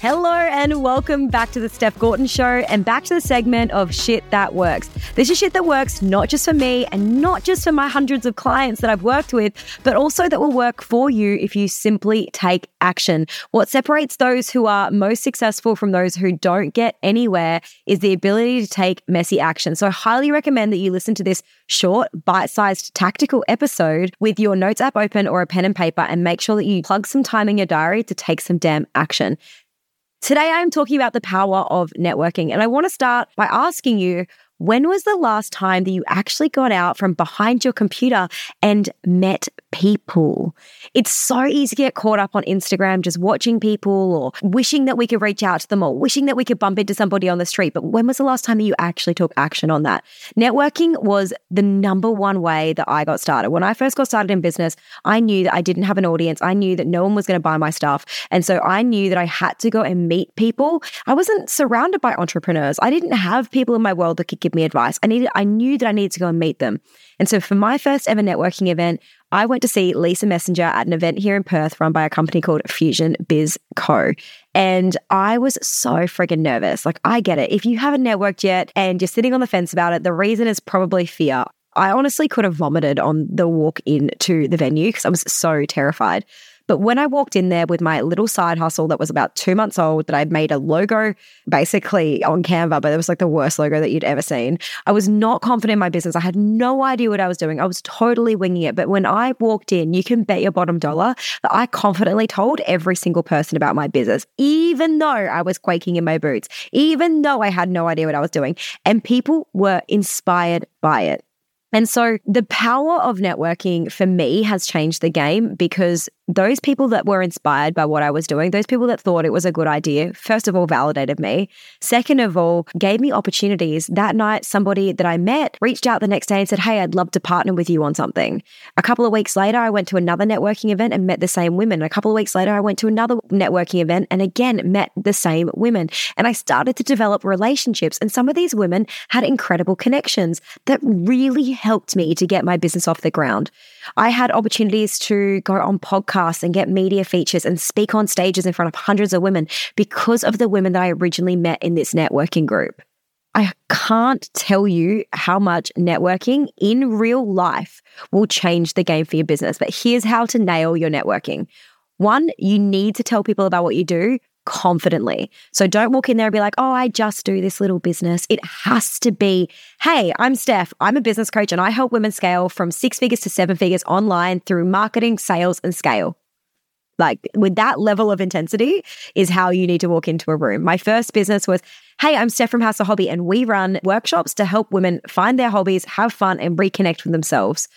Hello and welcome back to the Steph Gorton Show and back to the segment of shit that works. This is shit that works not just for me and not just for my hundreds of clients that I've worked with, but also that will work for you if you simply take action. What separates those who are most successful from those who don't get anywhere is the ability to take messy action. So I highly recommend that you listen to this short, bite sized tactical episode with your notes app open or a pen and paper and make sure that you plug some time in your diary to take some damn action. Today, I'm talking about the power of networking, and I want to start by asking you when was the last time that you actually got out from behind your computer and met people? It's so easy to get caught up on Instagram just watching people or wishing that we could reach out to them or wishing that we could bump into somebody on the street. But when was the last time that you actually took action on that? Networking was the number one way that I got started. When I first got started in business, I knew that I didn't have an audience. I knew that no one was going to buy my stuff. And so I knew that I had to go and meet people. I wasn't surrounded by entrepreneurs. I didn't have people in my world that could give me advice. I needed, I knew that I needed to go and meet them. And so for my first ever networking event, I went to see Lisa Messenger at an event here in Perth run by a company called Fusion Biz Co. And I was so friggin' nervous. Like, I get it. If you haven't networked yet and you're sitting on the fence about it, the reason is probably fear. I honestly could have vomited on the walk into the venue because I was so terrified. But when I walked in there with my little side hustle that was about two months old, that I'd made a logo basically on Canva, but it was like the worst logo that you'd ever seen. I was not confident in my business. I had no idea what I was doing. I was totally winging it. But when I walked in, you can bet your bottom dollar that I confidently told every single person about my business, even though I was quaking in my boots, even though I had no idea what I was doing. And people were inspired by it. And so the power of networking for me has changed the game because those people that were inspired by what I was doing, those people that thought it was a good idea, first of all, validated me. Second of all, gave me opportunities. That night, somebody that I met reached out the next day and said, Hey, I'd love to partner with you on something. A couple of weeks later, I went to another networking event and met the same women. A couple of weeks later, I went to another networking event and again met the same women. And I started to develop relationships. And some of these women had incredible connections that really helped me to get my business off the ground. I had opportunities to go on podcasts and get media features and speak on stages in front of hundreds of women because of the women that I originally met in this networking group. I can't tell you how much networking in real life will change the game for your business, but here's how to nail your networking. One, you need to tell people about what you do confidently. So don't walk in there and be like, oh, I just do this little business. It has to be, hey, I'm Steph. I'm a business coach and I help women scale from six figures to seven figures online through marketing, sales, and scale. Like with that level of intensity is how you need to walk into a room. My first business was, hey, I'm Steph from House of Hobby, and we run workshops to help women find their hobbies, have fun, and reconnect with themselves.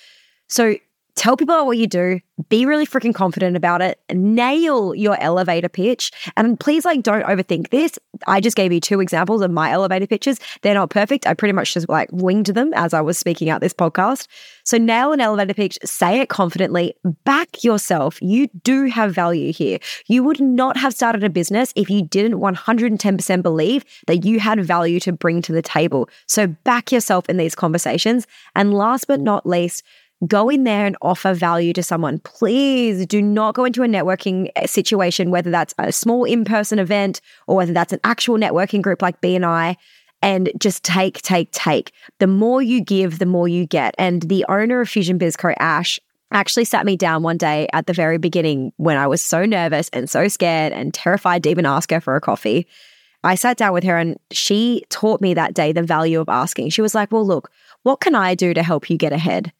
So tell people about what you do, be really freaking confident about it, nail your elevator pitch. And please, like, don't overthink this. I just gave you two examples of my elevator pitches. They're not perfect. I pretty much just like winged them as I was speaking out this podcast. So, nail an elevator pitch, say it confidently, back yourself. You do have value here. You would not have started a business if you didn't 110% believe that you had value to bring to the table. So, back yourself in these conversations. And last but not least, go in there and offer value to someone. Please do not go into a networking eh, situation, whether that's a small in person event or whether that's an actual networking group like BNI, and just take, take, take. The more you give, the more you get. And the owner of Fusion BizCo, Ash, actually sat me down one day at the very beginning when I was so nervous and so scared and terrified to even ask her for a coffee. I sat down with her and she taught me that day the value of asking. She was like, Well, look, what can I do to help you get ahead?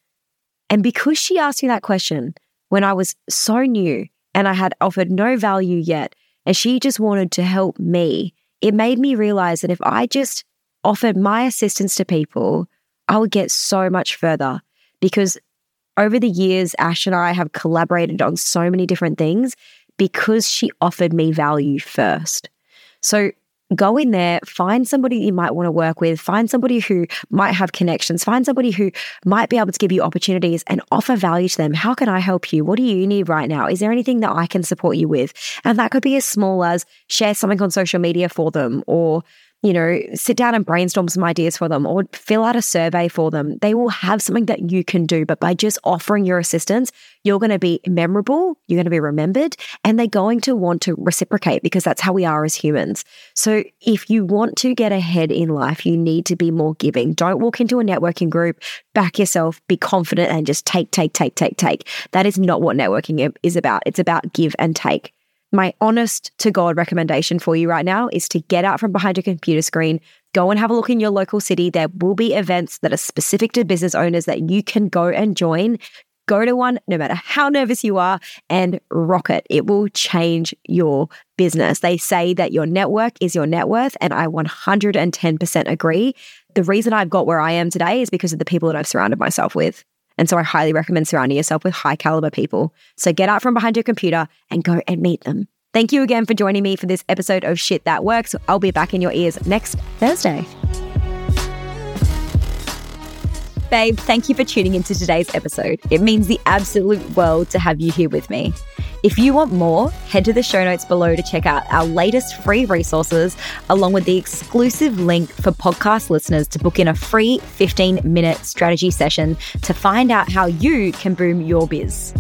And because she asked me that question when I was so new and I had offered no value yet, and she just wanted to help me, it made me realize that if I just offered my assistance to people, I would get so much further. Because over the years, Ash and I have collaborated on so many different things because she offered me value first. So go in there, find somebody you might want to work with, find somebody who might have connections, find somebody who might be able to give you opportunities and offer value to them. How can I help you? What do you need right now? Is there anything that I can support you with? And that could be as small as share something on social media for them or you know, sit down and brainstorm some ideas for them or fill out a survey for them. They will have something that you can do. But by just offering your assistance, you're going to be memorable, you're going to be remembered, and they're going to want to reciprocate because that's how we are as humans. So if you want to get ahead in life, you need to be more giving. Don't walk into a networking group, back yourself, be confident, and just take, take, take, take, take. That is not what networking is about. It's about give and take. My honest to God recommendation for you right now is to get out from behind your computer screen, go and have a look in your local city. There will be events that are specific to business owners that you can go and join. Go to one, no matter how nervous you are, and rock it. It will change your business. They say that your network is your net worth, and I 110% agree. The reason I've got where I am today is because of the people that I've surrounded myself with. And so I highly recommend surrounding yourself with high caliber people. So get out from behind your computer and go and meet them. Thank you again for joining me for this episode of Shit That Works. I'll be back in your ears next Thursday. Babe, thank you for tuning into today's episode. It means the absolute world to have you here with me. If you want more, head to the show notes below to check out our latest free resources, along with the exclusive link for podcast listeners to book in a free 15 minute strategy session to find out how you can boom your biz.